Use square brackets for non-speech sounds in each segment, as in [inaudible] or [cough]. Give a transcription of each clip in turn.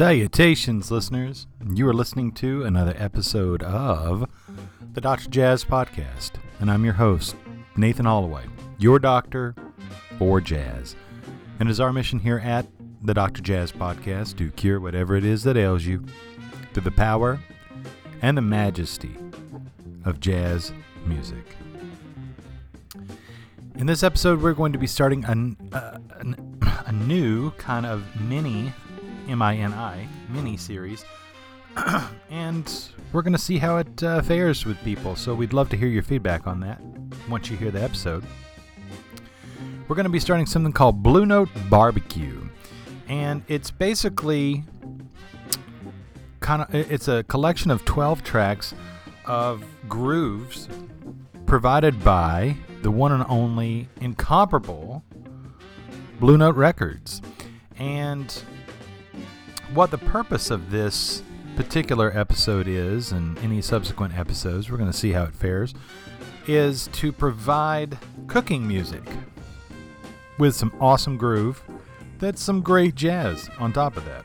Salutations, listeners. You are listening to another episode of the Dr. Jazz Podcast, and I'm your host, Nathan Holloway, your doctor for jazz. And it is our mission here at the Dr. Jazz Podcast to cure whatever it is that ails you through the power and the majesty of jazz music. In this episode, we're going to be starting a, uh, a, [clears throat] a new kind of mini M-I-N-I mini series, [clears throat] and we're going to see how it uh, fares with people. So we'd love to hear your feedback on that once you hear the episode. We're going to be starting something called Blue Note Barbecue, and it's basically kind of it's a collection of 12 tracks of grooves provided by the one and only incomparable Blue Note Records. And what the purpose of this particular episode is, and any subsequent episodes, we're going to see how it fares, is to provide cooking music with some awesome groove that's some great jazz on top of that.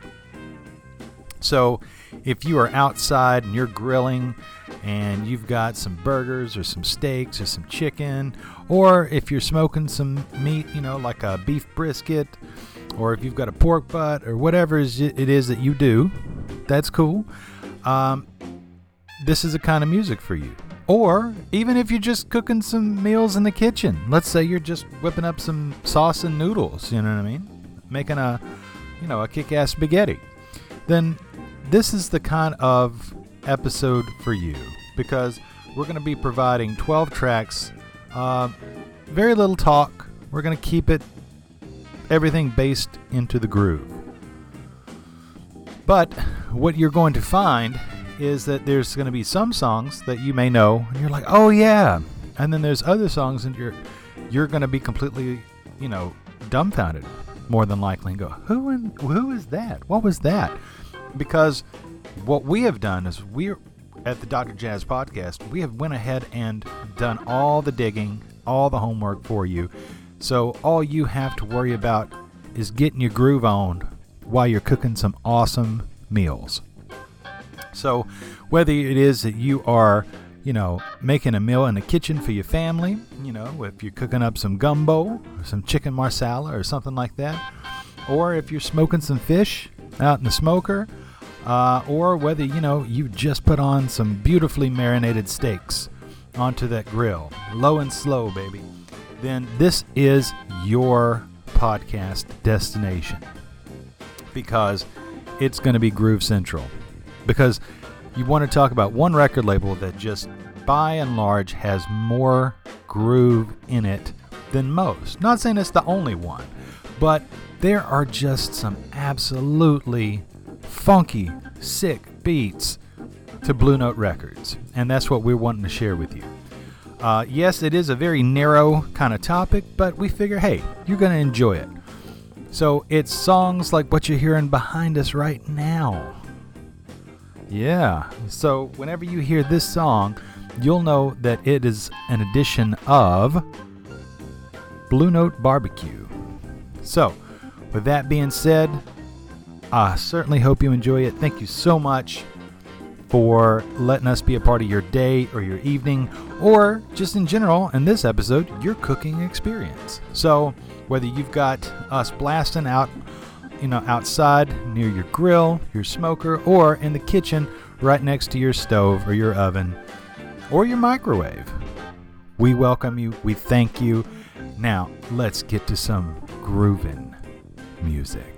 So, if you are outside and you're grilling and you've got some burgers or some steaks or some chicken, or if you're smoking some meat, you know, like a beef brisket, or if you've got a pork butt or whatever it is that you do, that's cool. Um, this is the kind of music for you. Or even if you're just cooking some meals in the kitchen, let's say you're just whipping up some sauce and noodles, you know what I mean? Making a, you know, a kick-ass spaghetti. Then this is the kind of episode for you because we're going to be providing 12 tracks, uh, very little talk. We're going to keep it everything based into the groove. But what you're going to find is that there's going to be some songs that you may know and you're like, "Oh yeah." And then there's other songs and you're you're going to be completely, you know, dumbfounded more than likely and go, "Who in, who is that? What was that?" Because what we have done is we're at the Dr. Jazz podcast, we have went ahead and done all the digging, all the homework for you so all you have to worry about is getting your groove on while you're cooking some awesome meals. So whether it is that you are, you know, making a meal in the kitchen for your family, you know, if you're cooking up some gumbo some chicken marsala or something like that, or if you're smoking some fish out in the smoker, uh, or whether, you know, you just put on some beautifully marinated steaks onto that grill, low and slow, baby then this is your podcast destination because it's going to be Groove Central. Because you want to talk about one record label that just by and large has more groove in it than most. Not saying it's the only one, but there are just some absolutely funky, sick beats to Blue Note Records, and that's what we're wanting to share with you. Uh, yes, it is a very narrow kind of topic, but we figure, hey, you're going to enjoy it. So it's songs like what you're hearing behind us right now. Yeah, so whenever you hear this song, you'll know that it is an edition of Blue Note Barbecue. So, with that being said, I certainly hope you enjoy it. Thank you so much for letting us be a part of your day or your evening, or just in general, in this episode, your cooking experience. So, whether you've got us blasting out, you know, outside near your grill, your smoker, or in the kitchen right next to your stove or your oven or your microwave, we welcome you. We thank you. Now, let's get to some grooving music.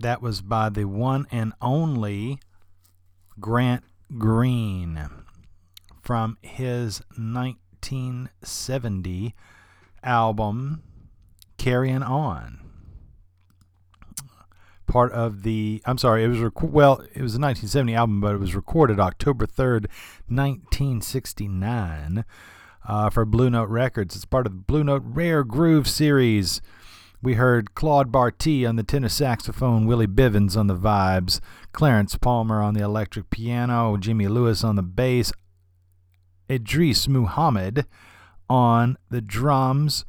That was by the one and only Grant Green from his 1970 album Carrying On. Part of the, I'm sorry, it was, rec- well, it was a 1970 album, but it was recorded October 3rd, 1969 uh, for Blue Note Records. It's part of the Blue Note Rare Groove series. We heard Claude Bartee on the tenor saxophone, Willie Bivens on the vibes, Clarence Palmer on the electric piano, Jimmy Lewis on the bass, Idris Muhammad on the drums,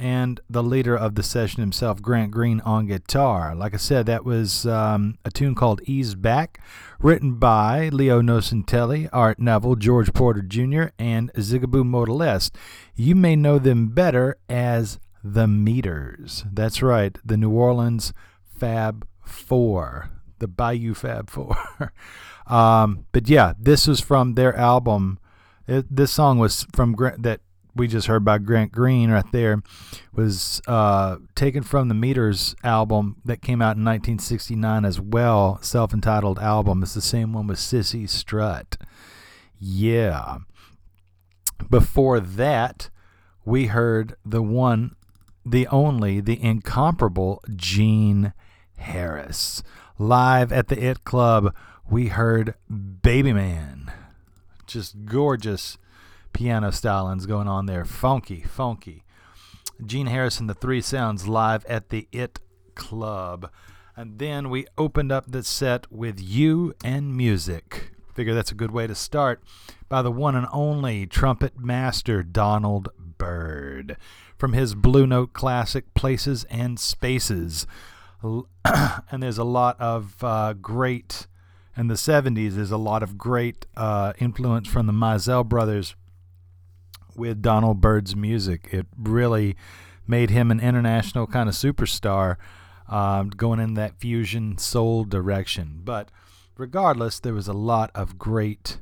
and the leader of the session himself, Grant Green, on guitar. Like I said, that was um, a tune called Ease Back, written by Leo Nocentelli, Art Neville, George Porter Jr., and Zigaboo Modeliste. You may know them better as the Meters. That's right, the New Orleans Fab Four, the Bayou Fab Four. [laughs] um, but yeah, this was from their album. It, this song was from that we just heard by Grant Green right there was uh, taken from the Meters album that came out in 1969 as well, self entitled album. It's the same one with Cissy Strut. Yeah. Before that, we heard the one, the only, the incomparable Gene Harris. Live at the It Club, we heard Baby Man. Just gorgeous piano stylings going on there. Funky, funky. Gene Harris and the Three Sounds live at the It Club. And then we opened up the set with You and Music. Figure that's a good way to start by the one and only trumpet master Donald Byrd from his Blue Note classic Places and Spaces. [clears throat] and there's a lot of uh, great, in the 70s, there's a lot of great uh, influence from the Mizell brothers with Donald Byrd's music. It really made him an international kind of superstar uh, going in that fusion soul direction. But regardless, there was a lot of great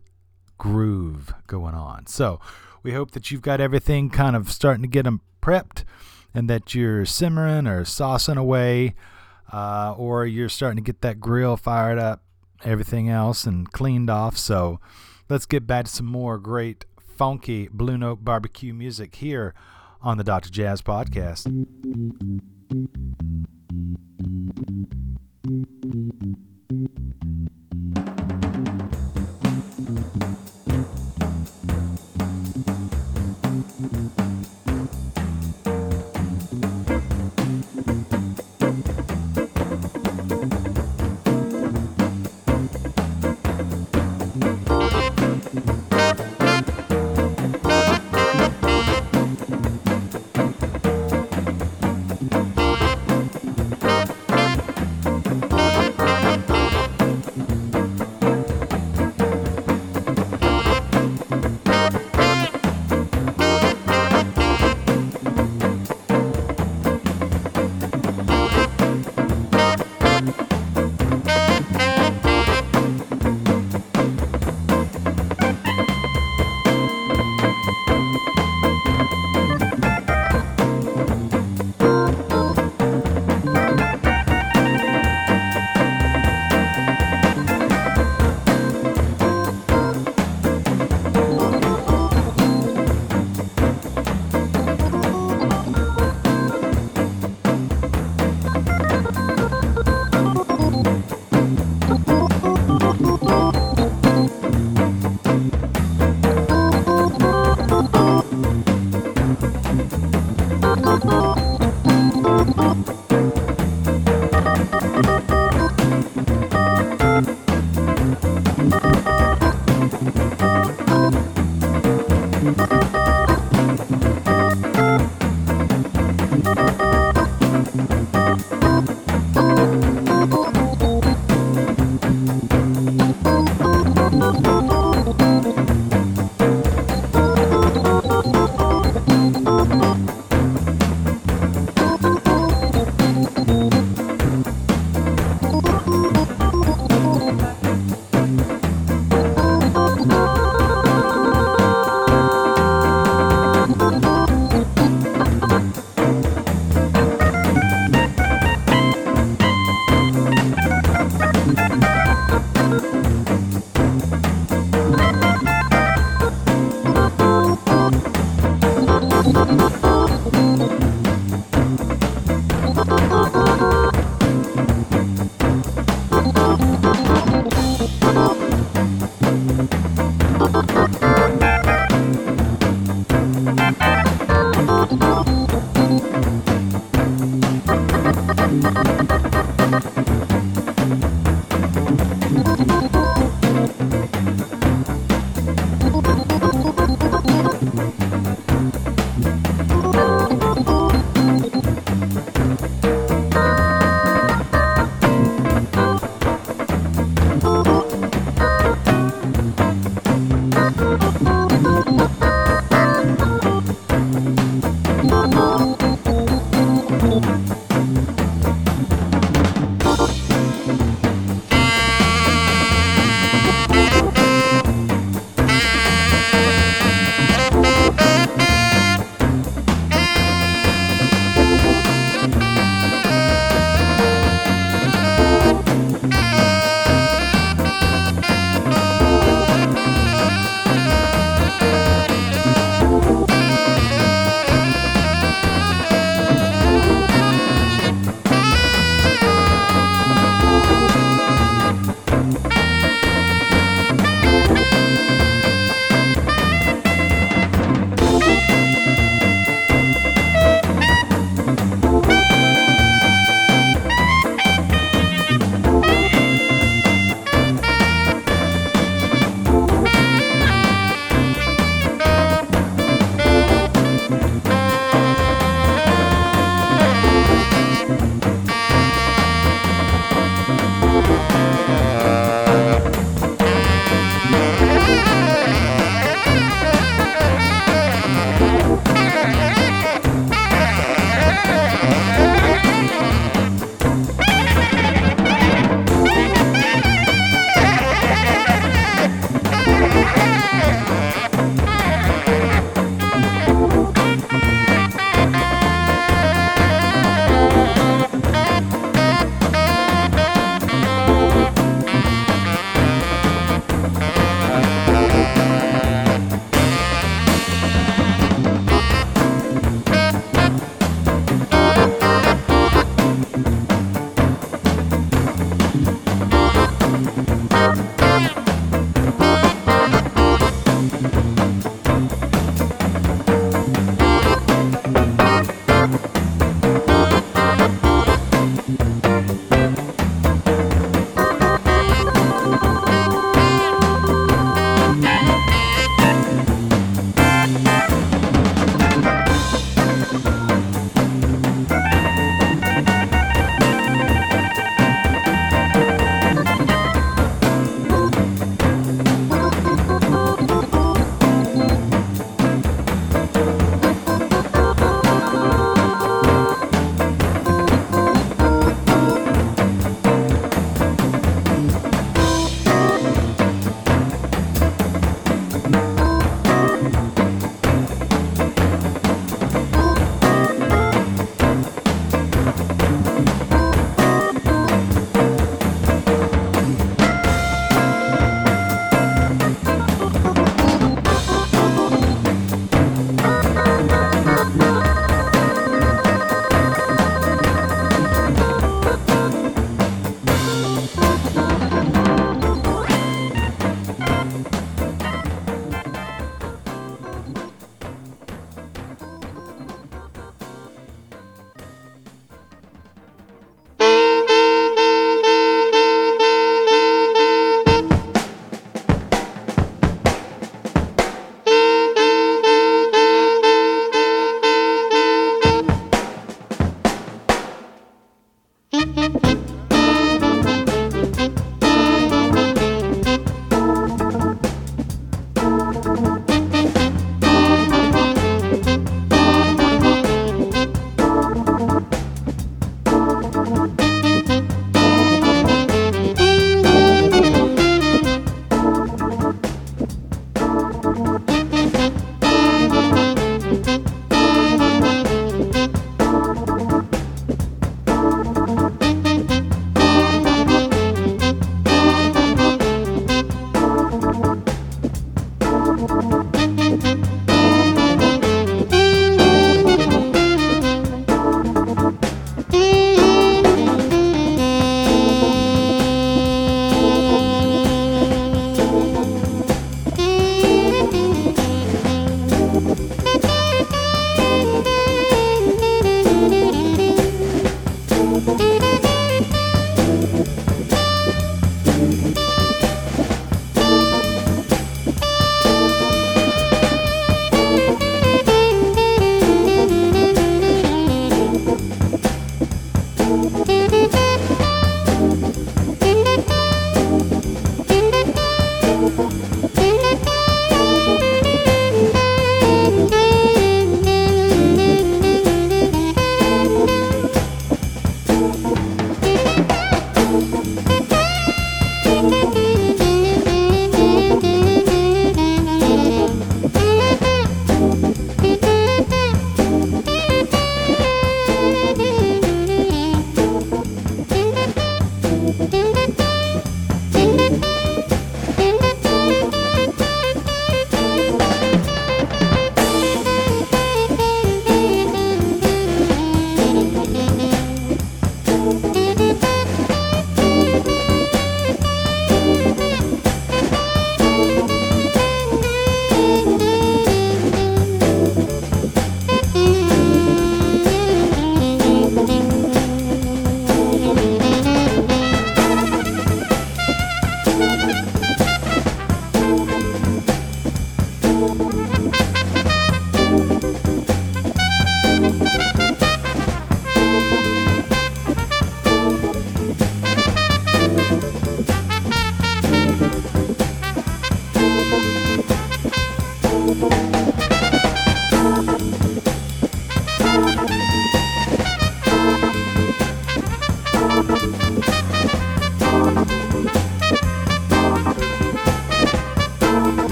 groove going on. So we hope that you've got everything kind of starting to get them prepped and that you're simmering or saucing away uh, or you're starting to get that grill fired up, everything else, and cleaned off. So let's get back to some more great funky Blue Note barbecue music here on the Dr. Jazz Podcast.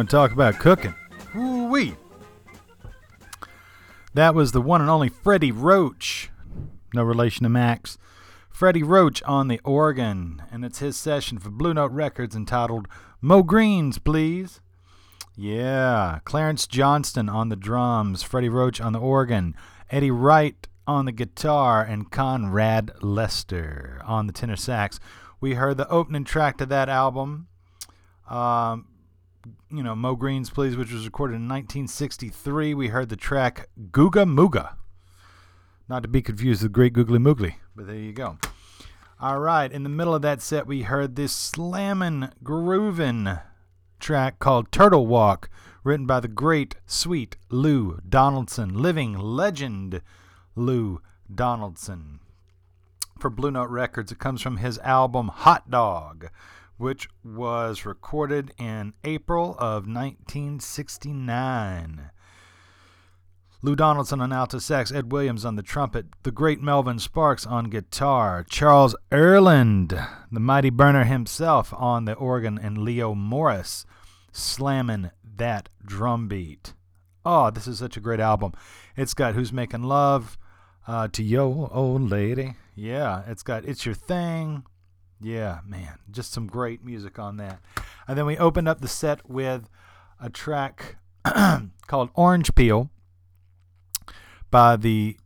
want to talk about cooking? Ooh wee. That was the one and only Freddie Roach. No relation to Max. Freddie Roach on the organ, and it's his session for Blue Note Records entitled Mo Greens, Please. Yeah, Clarence Johnston on the drums, Freddie Roach on the organ, Eddie Wright on the guitar, and Conrad Lester on the tenor sax. We heard the opening track to that album. Um, you know, Mo Greens Please, which was recorded in 1963. We heard the track Googa Mooga. Not to be confused with Great Googly Moogly, but there you go. All right, in the middle of that set, we heard this slammin', groovin' track called Turtle Walk, written by the great, sweet Lou Donaldson, living legend Lou Donaldson. For Blue Note Records, it comes from his album Hot Dog which was recorded in April of 1969. Lou Donaldson on alto sax, Ed Williams on the trumpet, the great Melvin Sparks on guitar, Charles Earland, the mighty burner himself on the organ, and Leo Morris slamming that drum beat. Oh, this is such a great album. It's got Who's Making Love uh, to Yo Old Lady. Yeah, it's got It's Your Thing, yeah, man, just some great music on that. And then we opened up the set with a track [clears throat] called Orange Peel by the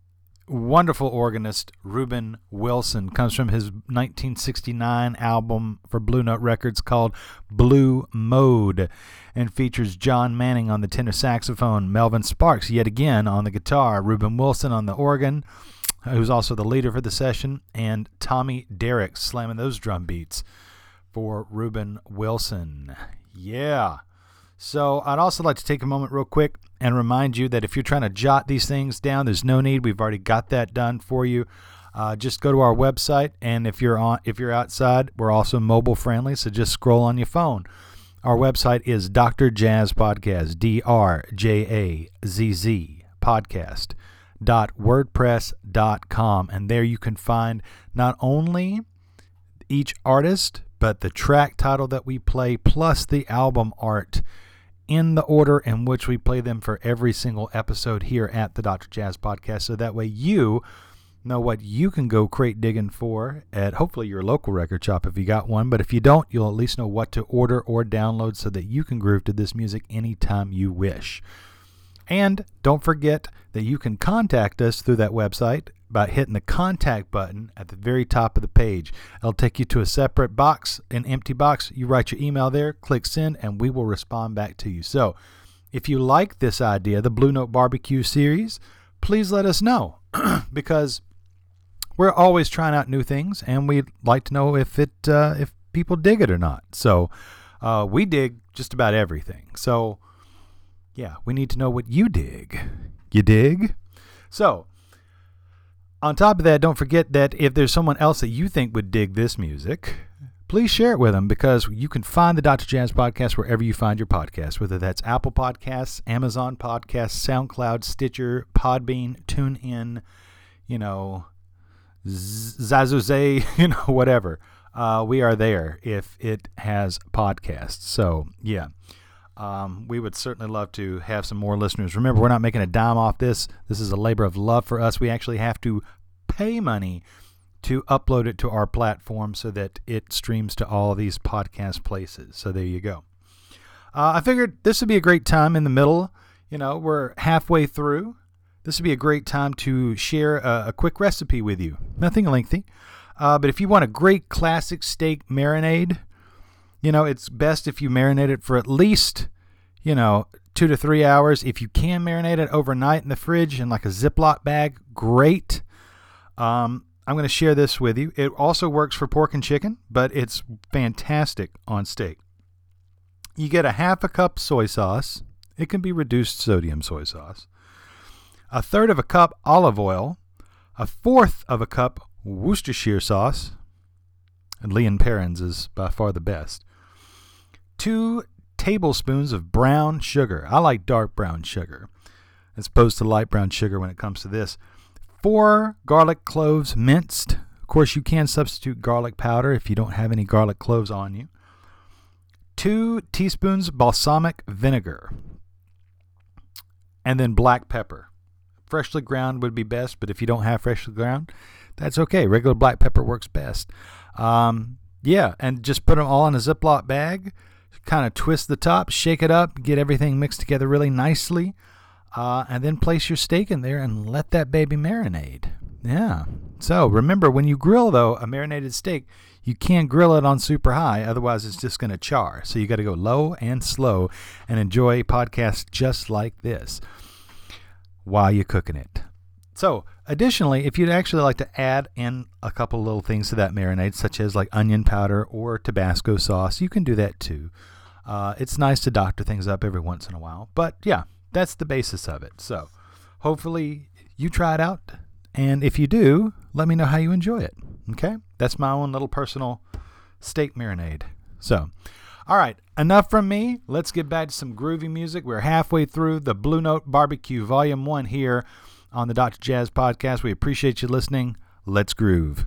wonderful organist Reuben Wilson comes from his 1969 album for Blue Note Records called Blue Mode and features John Manning on the tenor saxophone, Melvin Sparks yet again on the guitar, Reuben Wilson on the organ, who's also the leader for the session, and Tommy Derrick slamming those drum beats for Reuben Wilson. Yeah. So I'd also like to take a moment real quick and remind you that if you're trying to jot these things down, there's no need. We've already got that done for you. Uh, just go to our website, and if you're on, if you're outside, we're also mobile friendly. So just scroll on your phone. Our website is Dr. Jazz Podcast, D R J A Z Z Podcast dot wordpress.com and there you can find not only each artist but the track title that we play plus the album art in the order in which we play them for every single episode here at the Dr. Jazz Podcast. So that way you know what you can go crate digging for at hopefully your local record shop if you got one. But if you don't, you'll at least know what to order or download so that you can groove to this music anytime you wish. And don't forget that you can contact us through that website by hitting the contact button at the very top of the page. It'll take you to a separate box, an empty box. You write your email there, click send, and we will respond back to you. So, if you like this idea, the Blue Note Barbecue series, please let us know [clears throat] because we're always trying out new things, and we'd like to know if it uh, if people dig it or not. So, uh, we dig just about everything. So, yeah, we need to know what you dig. You dig? So, on top of that, don't forget that if there's someone else that you think would dig this music, please share it with them because you can find the Dr. Jazz podcast wherever you find your podcast, whether that's Apple Podcasts, Amazon Podcasts, SoundCloud, Stitcher, Podbean, TuneIn, you know, Zazuzay, [laughs] you know, whatever. Uh, we are there if it has podcasts. So, yeah. Um, we would certainly love to have some more listeners. Remember, we're not making a dime off this. This is a labor of love for us. We actually have to pay money to upload it to our platform so that it streams to all these podcast places. So there you go. Uh, I figured this would be a great time in the middle. You know, we're halfway through. This would be a great time to share a, a quick recipe with you. Nothing lengthy. Uh, but if you want a great classic steak marinade, you know, it's best if you marinate it for at least, you know, two to three hours. If you can marinate it overnight in the fridge in like a Ziploc bag, great. Um, I'm going to share this with you. It also works for pork and chicken, but it's fantastic on steak. You get a half a cup soy sauce. It can be reduced sodium soy sauce. A third of a cup olive oil. A fourth of a cup Worcestershire sauce. And Lea & Perrins is by far the best two tablespoons of brown sugar. I like dark brown sugar as opposed to light brown sugar when it comes to this. Four garlic cloves minced. Of course, you can substitute garlic powder if you don't have any garlic cloves on you. Two teaspoons balsamic vinegar. And then black pepper. Freshly ground would be best, but if you don't have freshly ground, that's okay. Regular black pepper works best. Um, yeah, and just put them all in a Ziploc bag kind of twist the top, shake it up, get everything mixed together really nicely, uh, and then place your steak in there and let that baby marinate. Yeah. So remember, when you grill, though, a marinated steak, you can't grill it on super high, otherwise, it's just going to char. So you got to go low and slow and enjoy podcasts just like this while you're cooking it. So, additionally, if you'd actually like to add in a couple little things to that marinade, such as like onion powder or Tabasco sauce, you can do that too. Uh, it's nice to doctor things up every once in a while. But yeah, that's the basis of it. So hopefully you try it out. And if you do, let me know how you enjoy it. Okay? That's my own little personal steak marinade. So, all right, enough from me. Let's get back to some groovy music. We're halfway through the Blue Note Barbecue Volume 1 here on the Dr. Jazz Podcast. We appreciate you listening. Let's groove.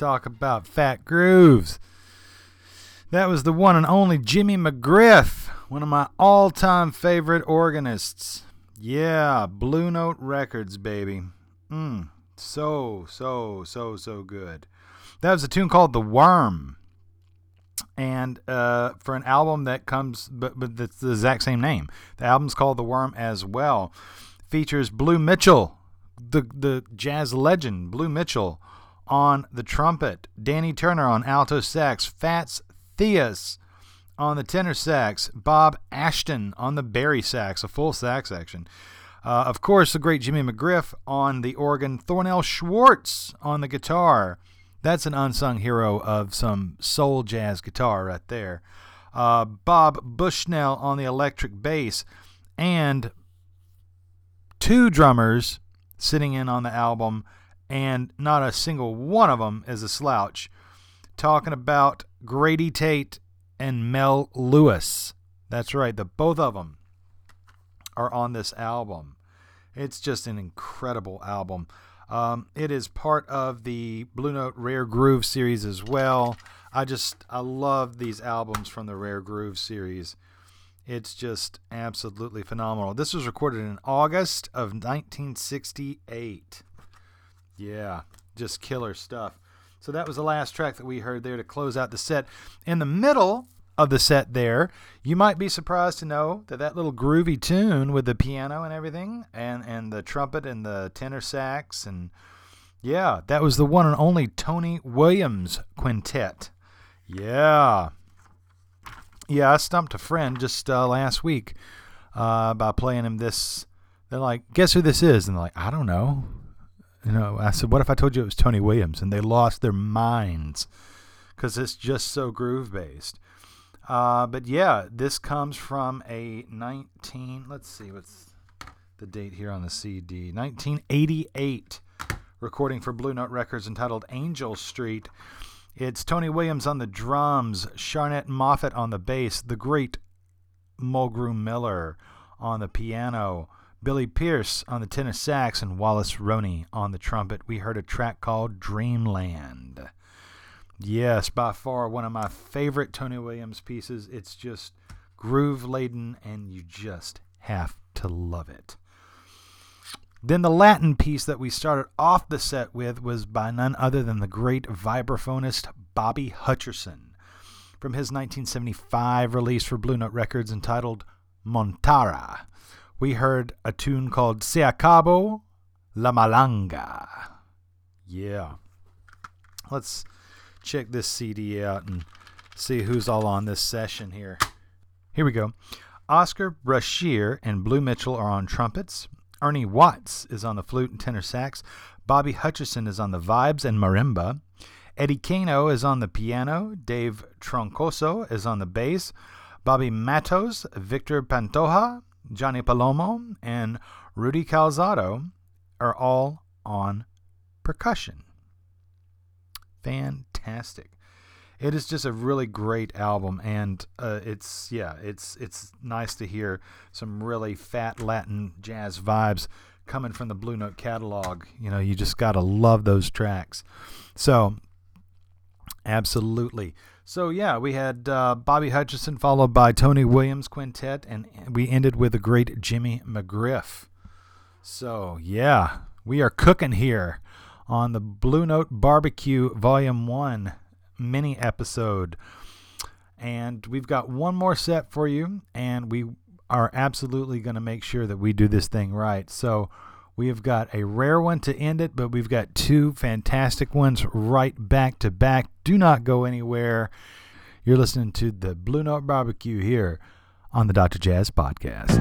Talk about fat grooves. That was the one and only Jimmy McGriff, one of my all time favorite organists. Yeah, Blue Note Records, baby. Mmm, so, so, so, so good. That was a tune called The Worm. And uh, for an album that comes, but, but it's the exact same name. The album's called The Worm as well. Features Blue Mitchell, the, the jazz legend, Blue Mitchell on the trumpet, Danny Turner on alto sax, Fats Theus on the tenor sax, Bob Ashton on the bari sax, a full sax section. Uh, of course, the great Jimmy McGriff on the organ, Thornell Schwartz on the guitar. That's an unsung hero of some soul jazz guitar right there. Uh, Bob Bushnell on the electric bass, and two drummers sitting in on the album and not a single one of them is a slouch. Talking about Grady Tate and Mel Lewis. That's right, the both of them are on this album. It's just an incredible album. Um, it is part of the Blue Note Rare Groove series as well. I just I love these albums from the Rare Groove series. It's just absolutely phenomenal. This was recorded in August of 1968. Yeah, just killer stuff. So that was the last track that we heard there to close out the set. In the middle of the set there, you might be surprised to know that that little groovy tune with the piano and everything and and the trumpet and the tenor sax and yeah, that was the one and only Tony Williams quintet. Yeah. Yeah, I stumped a friend just uh, last week uh, by playing him this. They're like, "Guess who this is?" And they're like, "I don't know." You know, I said, "What if I told you it was Tony Williams?" And they lost their minds because it's just so groove based. Uh, but yeah, this comes from a 19. Let's see, what's the date here on the CD? 1988 recording for Blue Note Records entitled Angel Street. It's Tony Williams on the drums, Charnett Moffett on the bass, the great Mulgrew Miller on the piano, Billy Pierce on the tenor sax, and Wallace Roney on the trumpet. We heard a track called Dreamland. Yes, by far one of my favorite Tony Williams pieces. It's just groove laden, and you just have to love it. Then the Latin piece that we started off the set with was by none other than the great vibraphonist Bobby Hutcherson from his 1975 release for Blue Note Records entitled Montara. We heard a tune called Se Acabo La Malanga. Yeah. Let's check this CD out and see who's all on this session here. Here we go. Oscar Brashear and Blue Mitchell are on trumpets. Ernie Watts is on the flute and tenor sax. Bobby Hutcherson is on the vibes and marimba. Eddie Cano is on the piano. Dave Troncoso is on the bass. Bobby Matos, Victor Pantoja, Johnny Palomo, and Rudy Calzado are all on percussion. Fantastic. It is just a really great album, and uh, it's yeah, it's it's nice to hear some really fat Latin jazz vibes coming from the Blue Note catalog. You know, you just gotta love those tracks. So, absolutely. So yeah, we had uh, Bobby Hutcherson followed by Tony Williams Quintet, and we ended with the great Jimmy McGriff. So yeah, we are cooking here on the Blue Note Barbecue Volume One mini episode. And we've got one more set for you, and we are absolutely going to make sure that we do this thing right. So we have got a rare one to end it, but we've got two fantastic ones right back to back. Do not go anywhere. You're listening to the Blue Note Barbecue here on the Dr. Jazz Podcast.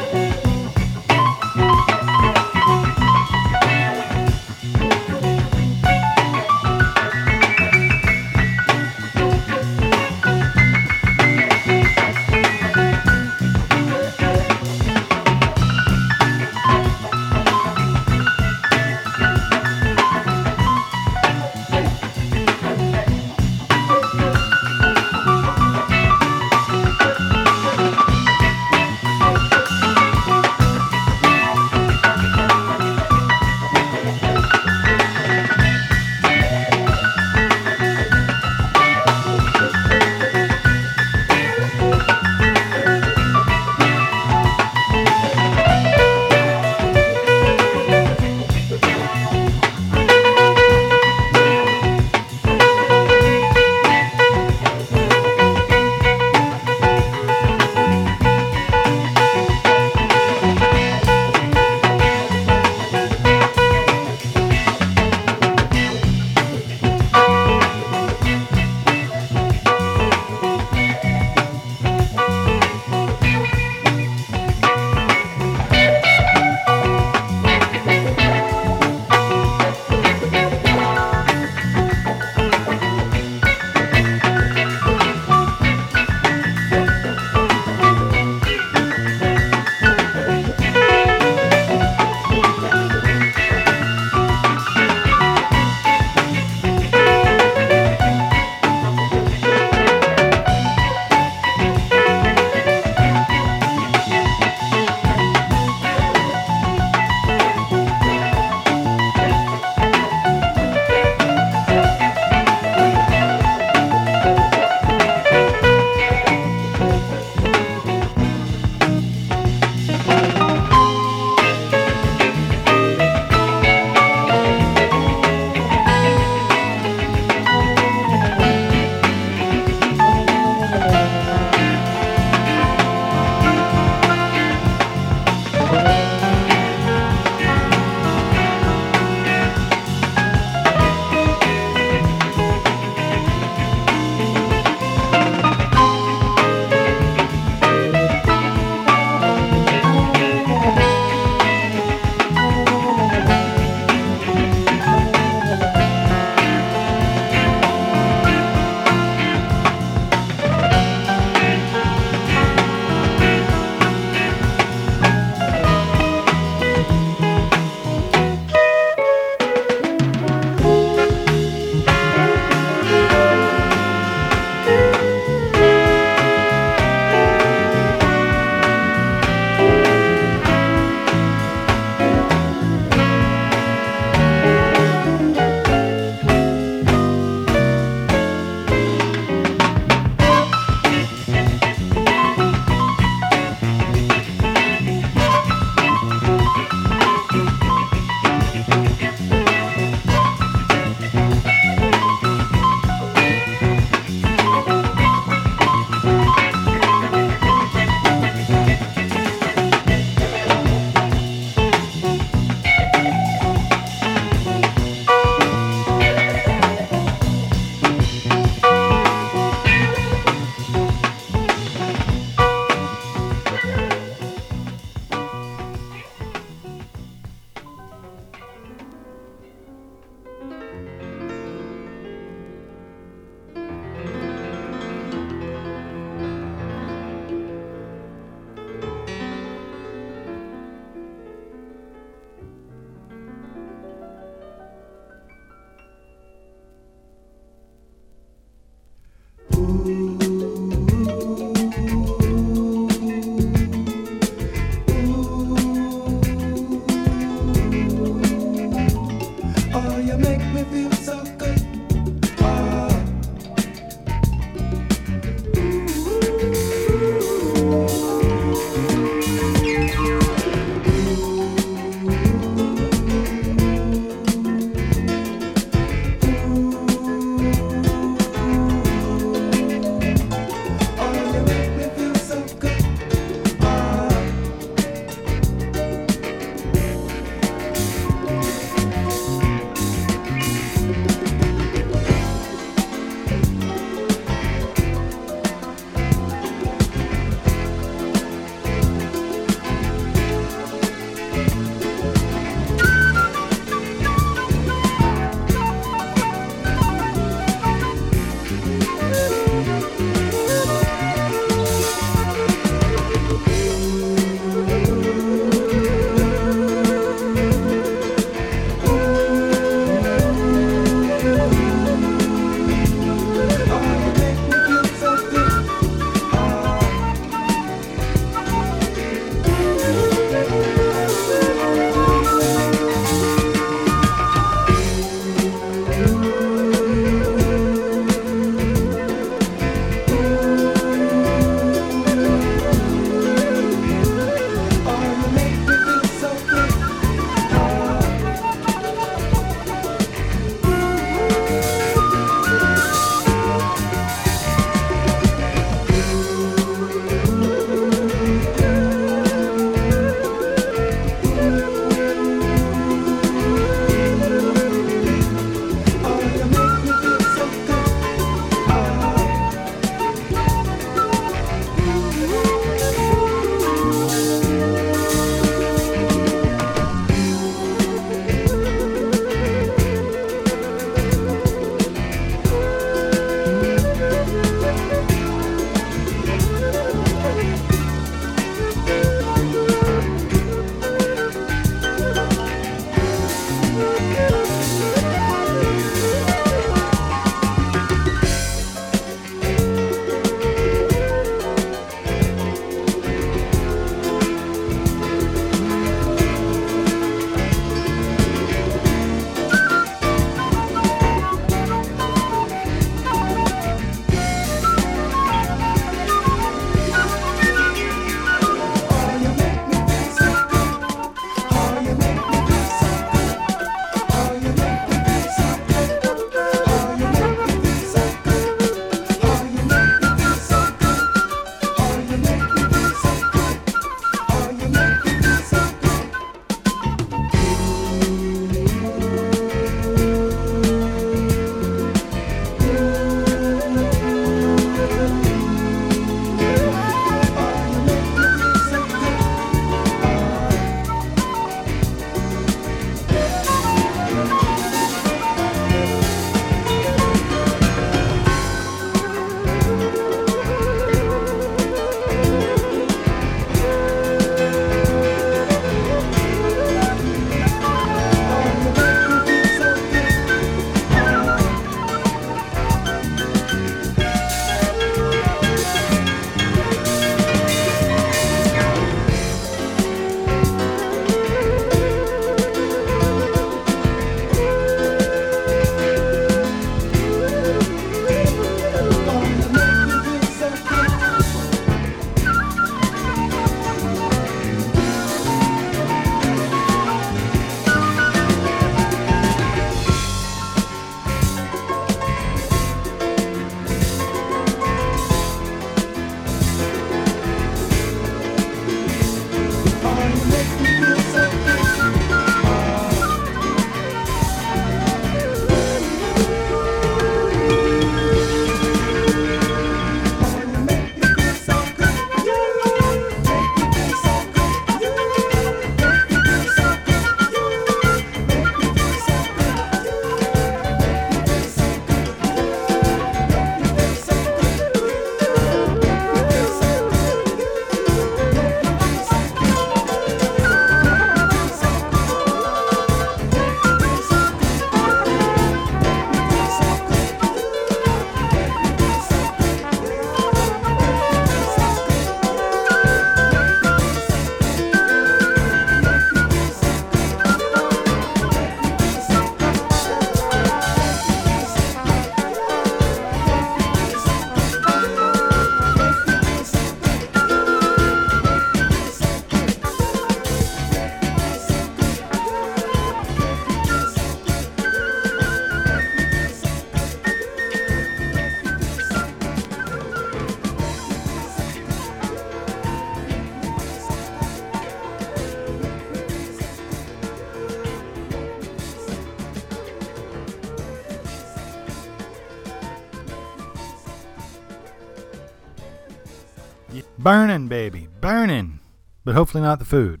Burning, baby, burning. But hopefully not the food.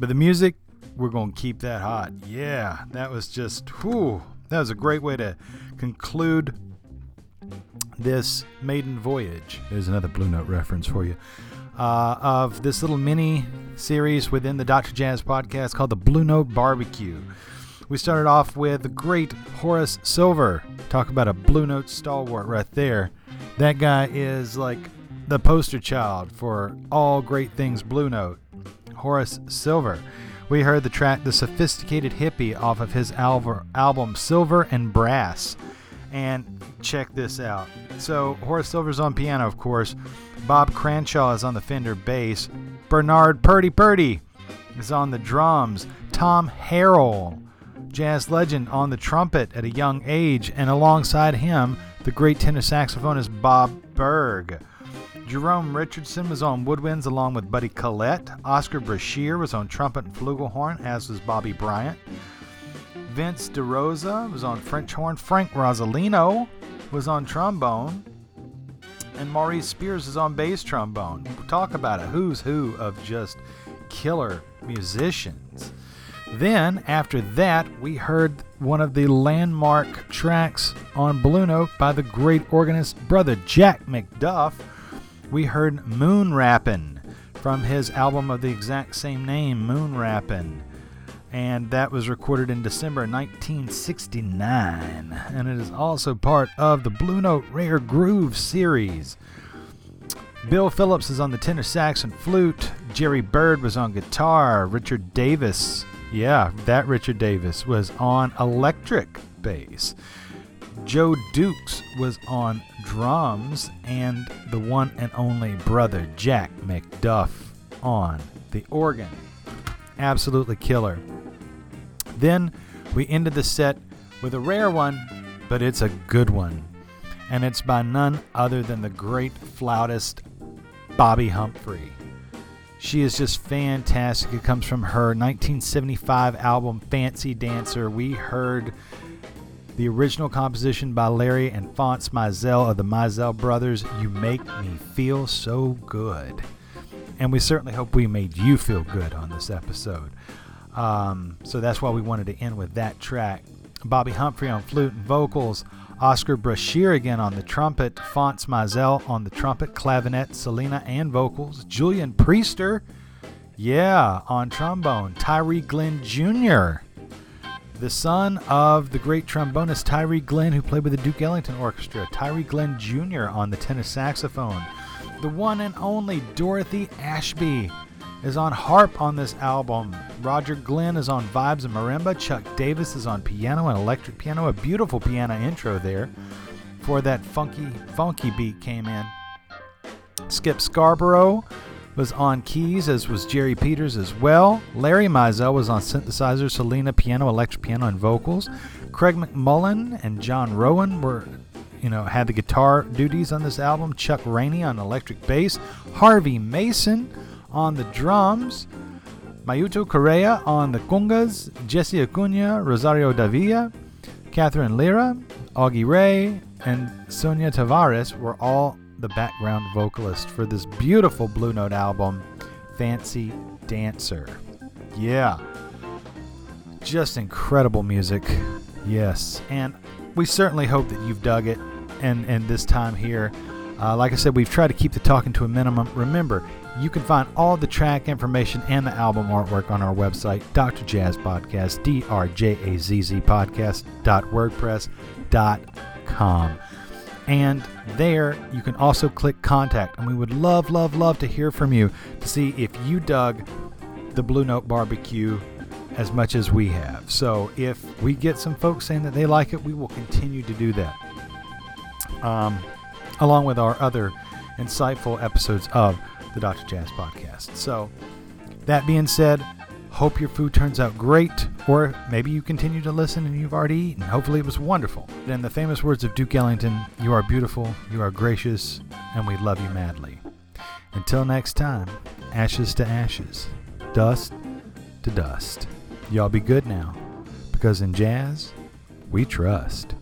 But the music, we're to keep that hot. Yeah, that was just, that was a great way to conclude this maiden voyage. There's another Blue Note reference for you. Uh, of this little mini series within the Dr. Jazz podcast called the Blue Note Barbecue. We started off with the great Horace Silver. Talk about a Blue Note stalwart right there. That guy is like the poster child for all great things Blue Note. Horace Silver. We heard the track The Sophisticated Hippie off of his album Silver and Brass. And check this out. So, Horace Silver's on piano, of course. Bob Cranshaw is on the Fender bass. Bernard Purdie Purdie is on the drums. Tom Harrell, jazz legend, on the trumpet at a young age. And alongside him, the great tenor saxophonist Bob Berg. Jerome Richardson was on woodwinds along with Buddy Collette. Oscar Brashear was on trumpet and flugelhorn, as was Bobby Bryant. Vince DeRosa was on French horn. Frank Rosolino was on trombone. And Maurice Spears is on bass trombone. Talk about a who's who of just killer musicians. Then, after that, we heard one of the landmark tracks on Blue Note by the great organist brother Jack McDuff. We heard Moon Rappin' from his album of the exact same name, Moon Rappin' and that was recorded in December 1969. And it is also part of the Blue Note Rare Groove series. Bill Phillips is on the tenor sax and flute. Jerry Byrd was on guitar. Richard Davis, yeah, that Richard Davis was on electric bass. Joe Dukes was on drums, and the one and only brother Jack McDuff on the organ. Absolutely killer. Then we ended the set with a rare one, but it's a good one. And it's by none other than the great flautist Bobbi Humphrey. She is just fantastic. It comes from her 1975 album Fancy Dancer. We heard the original composition by Larry and Fonce Mizell of the Mizell Brothers, You Make Me Feel So Good. And we certainly hope we made you feel good on this episode. Um, so that's why we wanted to end with that track. Bobbi Humphrey on flute and vocals, Oscar Brashear again on the trumpet, Fonce Mizell on the trumpet, clavinet, Solina and vocals, Julian Priester, yeah, on trombone, Tyree Glenn Jr., the son of the great trombonist Tyree Glenn, who played with the Duke Ellington Orchestra, Tyree Glenn Jr. on the tenor saxophone, the one and only Dorothy Ashby is on harp on this album. Roger Glenn is on vibes and marimba. Chuck Davis is on piano and electric piano. A beautiful piano intro there for that funky, funky beat came in. Skip Scarborough was on keys, as was Jerry Peters as well. Larry Mizell was on synthesizer, Solina piano, electric piano, and vocals. Craig McMullen and John Rowin were, you know, had the guitar duties on this album. Chuck Rainey on electric bass. Harvey Mason on the drums, Mayuto Correa on the congas, Jesse Acuna, Rosario Davila, Catherine Lira, Augie Ray, and Sonia Tavares were all the background vocalist for this beautiful Blue Note album, Fancy Dancer. Yeah. Just incredible music. Yes. And we certainly hope that you've dug it and, and this time here. Uh, like I said, we've tried to keep the talking to a minimum. Remember, you can find all the track information and the album artwork on our website, Dr. Jazz Podcast, D R J A Z Z Podcast.wordpress.com. And there you can also click contact. And we would love, love, love to hear from you to see if you dug the Blue Note Barbecue as much as we have. So if we get some folks saying that they like it, we will continue to do that. Um, along with our other insightful episodes of the Dr. Jazz Podcast. So, that being said, hope your food turns out great, or maybe you continue to listen and you've already eaten. Hopefully, it was wonderful. In the famous words of Duke Ellington, you are beautiful, you are gracious, and we love you madly. Until next time, ashes to ashes, dust to dust. Y'all be good now, because in jazz, we trust.